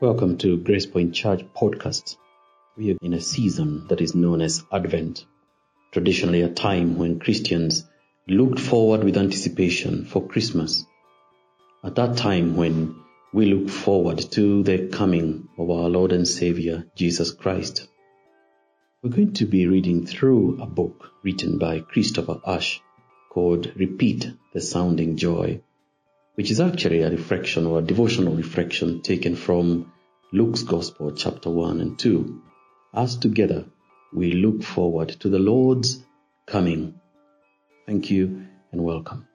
Welcome to Grace Point Church podcast. We are in a season that is known as Advent, traditionally a time when Christians looked forward with anticipation for Christmas. At that time when we look forward to the coming of our Lord and Savior Jesus Christ. We're going to be reading through a book written by Christopher Ash called Repeat the Sounding Joy which is actually a reflection or a devotional reflection taken from Luke's Gospel, chapter 1 and 2. As together we look forward to the Lord's coming. Thank you and welcome.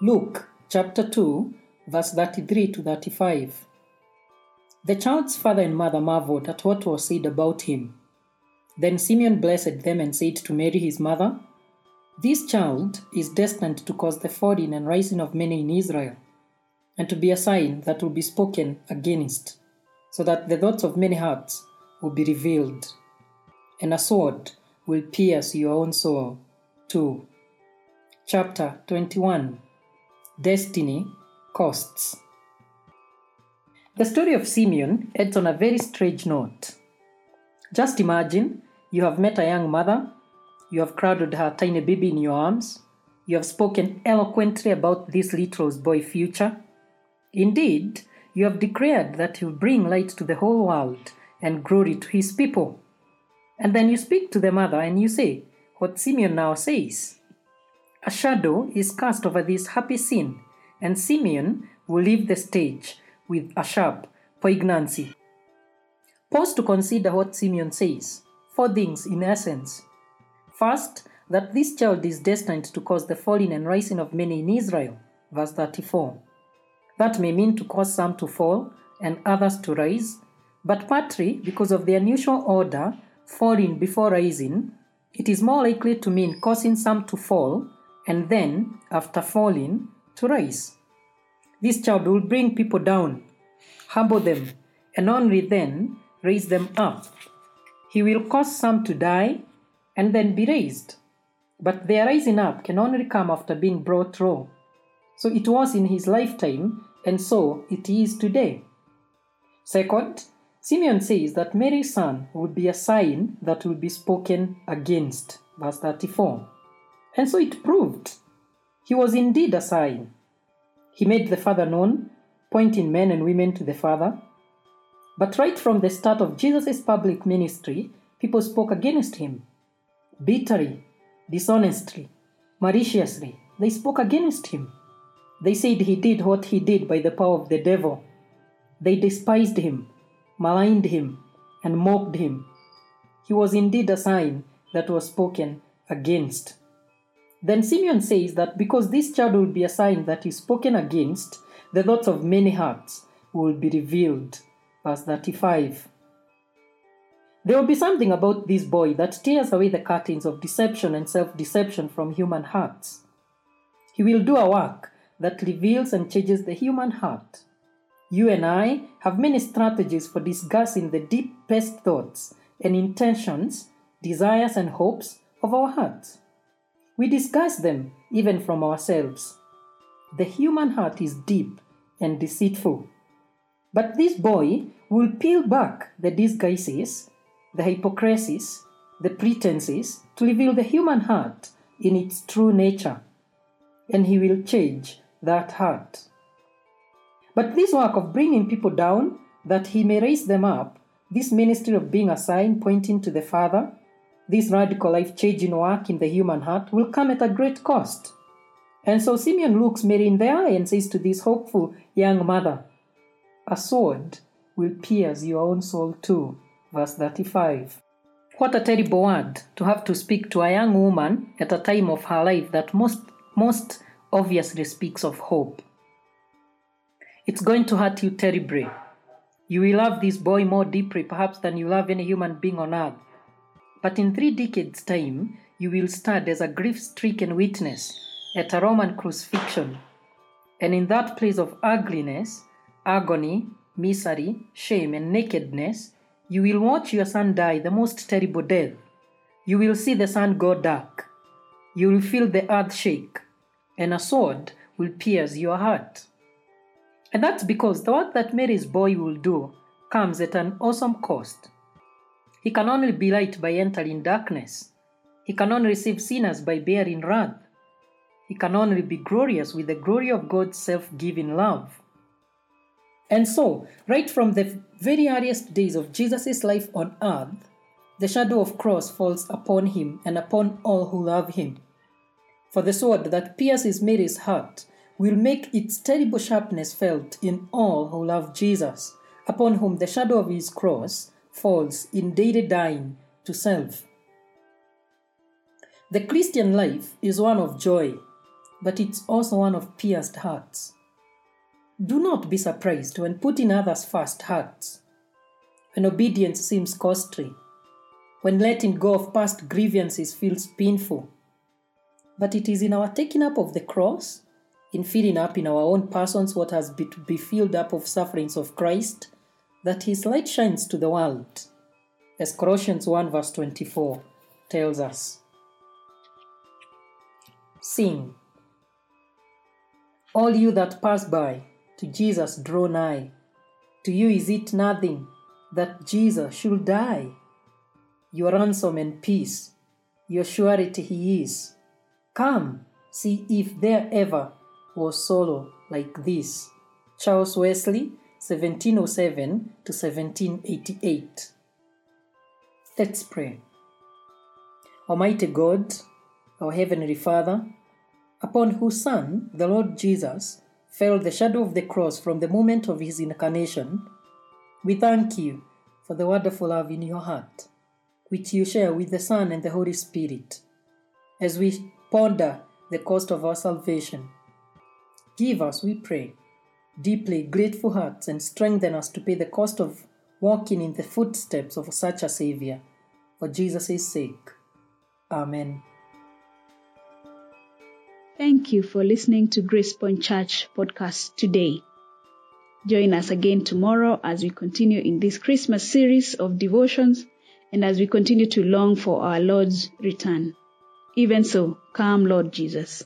Luke chapter 2, verse 33 to 35. The child's father and mother marveled at what was said about him. Then Simeon blessed them and said to Mary his mother, this child is destined to cause the falling and rising of many in Israel, and to be a sign that will be spoken against, so that the thoughts of many hearts will be revealed, and a sword will pierce your own soul, too. Chapter 21 Destiny Costs. The story of Simeon ends on a very strange note. Just imagine you have met a young mother you have crowded her tiny baby in your arms. You have spoken eloquently about this little boy's future. Indeed, you have declared that will bring light to the whole world and glory to his people. And then you speak to the mother and you say what Simeon now says. A shadow is cast over this happy scene, and Simeon will leave the stage with a sharp poignancy. Pause to consider what Simeon says. Four things in essence First, that this child is destined to cause the falling and rising of many in Israel. Verse 34. That may mean to cause some to fall and others to rise, but partly because of the unusual order, falling before rising, it is more likely to mean causing some to fall and then, after falling, to rise. This child will bring people down, humble them, and only then raise them up. He will cause some to die and then be raised. But their rising up can only come after being brought low. So it was in his lifetime, and so it is today. Second, Simeon says that Mary's son would be a sign that would be spoken against. Verse 34. And so it proved. He was indeed a sign. He made the Father known, pointing men and women to the Father. But right from the start of Jesus' public ministry, people spoke against him bitterly, dishonestly, maliciously. They spoke against him. They said he did what he did by the power of the devil. They despised him, maligned him, and mocked him. He was indeed a sign that was spoken against. Then Simeon says that because this child will be a sign that is spoken against, the thoughts of many hearts will be revealed. Verse 35. There will be something about this boy that tears away the curtains of deception and self deception from human hearts. He will do a work that reveals and changes the human heart. You and I have many strategies for discussing the deepest thoughts and intentions, desires, and hopes of our hearts. We discuss them even from ourselves. The human heart is deep and deceitful. But this boy will peel back the disguises the hypocrisies, the pretenses, to reveal the human heart in its true nature. And He will change that heart. But this work of bringing people down, that He may raise them up, this ministry of being a sign pointing to the Father, this radical life changing work in the human heart will come at a great cost. And so Simeon looks Mary in the eye and says to this hopeful young mother, A sword will pierce your own soul too verse 35. What a terrible word to have to speak to a young woman at a time of her life that most, most obviously speaks of hope. It's going to hurt you terribly. You will love this boy more deeply, perhaps, than you love any human being on earth. But in three decades' time, you will stand as a grief stricken witness at a Roman crucifixion. And in that place of ugliness, agony, misery, shame, and nakedness, you will watch your son die the most terrible death. You will see the sun go dark. You will feel the earth shake, and a sword will pierce your heart. And that's because the work that Mary's boy will do comes at an awesome cost. He can only be light by entering darkness. He can only receive sinners by bearing wrath. He can only be glorious with the glory of God's self giving love. And so, right from the very earliest days of Jesus' life on earth, the shadow of cross falls upon him and upon all who love him. For the sword that pierces Mary's heart will make its terrible sharpness felt in all who love Jesus, upon whom the shadow of his cross falls in daily dying to self. The Christian life is one of joy, but it's also one of pierced hearts. Do not be surprised when putting others first hurts, when obedience seems costly, when letting go of past grievances feels painful. But it is in our taking up of the cross, in filling up in our own persons what has be to be filled up of sufferings of Christ, that his light shines to the world, as Colossians 1 verse 24 tells us. Sing. All you that pass by, to Jesus draw nigh. To you is it nothing that Jesus should die? Your ransom and peace, your surety he is. Come, see if there ever was sorrow like this. Charles Wesley, 1707 to 1788. Let's pray. Almighty God, our Heavenly Father, upon whose Son, the Lord Jesus, fell the shadow of the cross from the moment of his incarnation, we thank you for the wonderful love in your heart, which you share with the Son and the Holy Spirit. As we ponder the cost of our salvation, give us, we pray, deeply grateful hearts and strengthen us to pay the cost of walking in the footsteps of such a Savior. For Jesus' sake. Amen. Thank you for listening to Grace Point Church podcast today. Join us again tomorrow as we continue in this Christmas series of devotions and as we continue to long for our Lord's return. Even so, come Lord Jesus.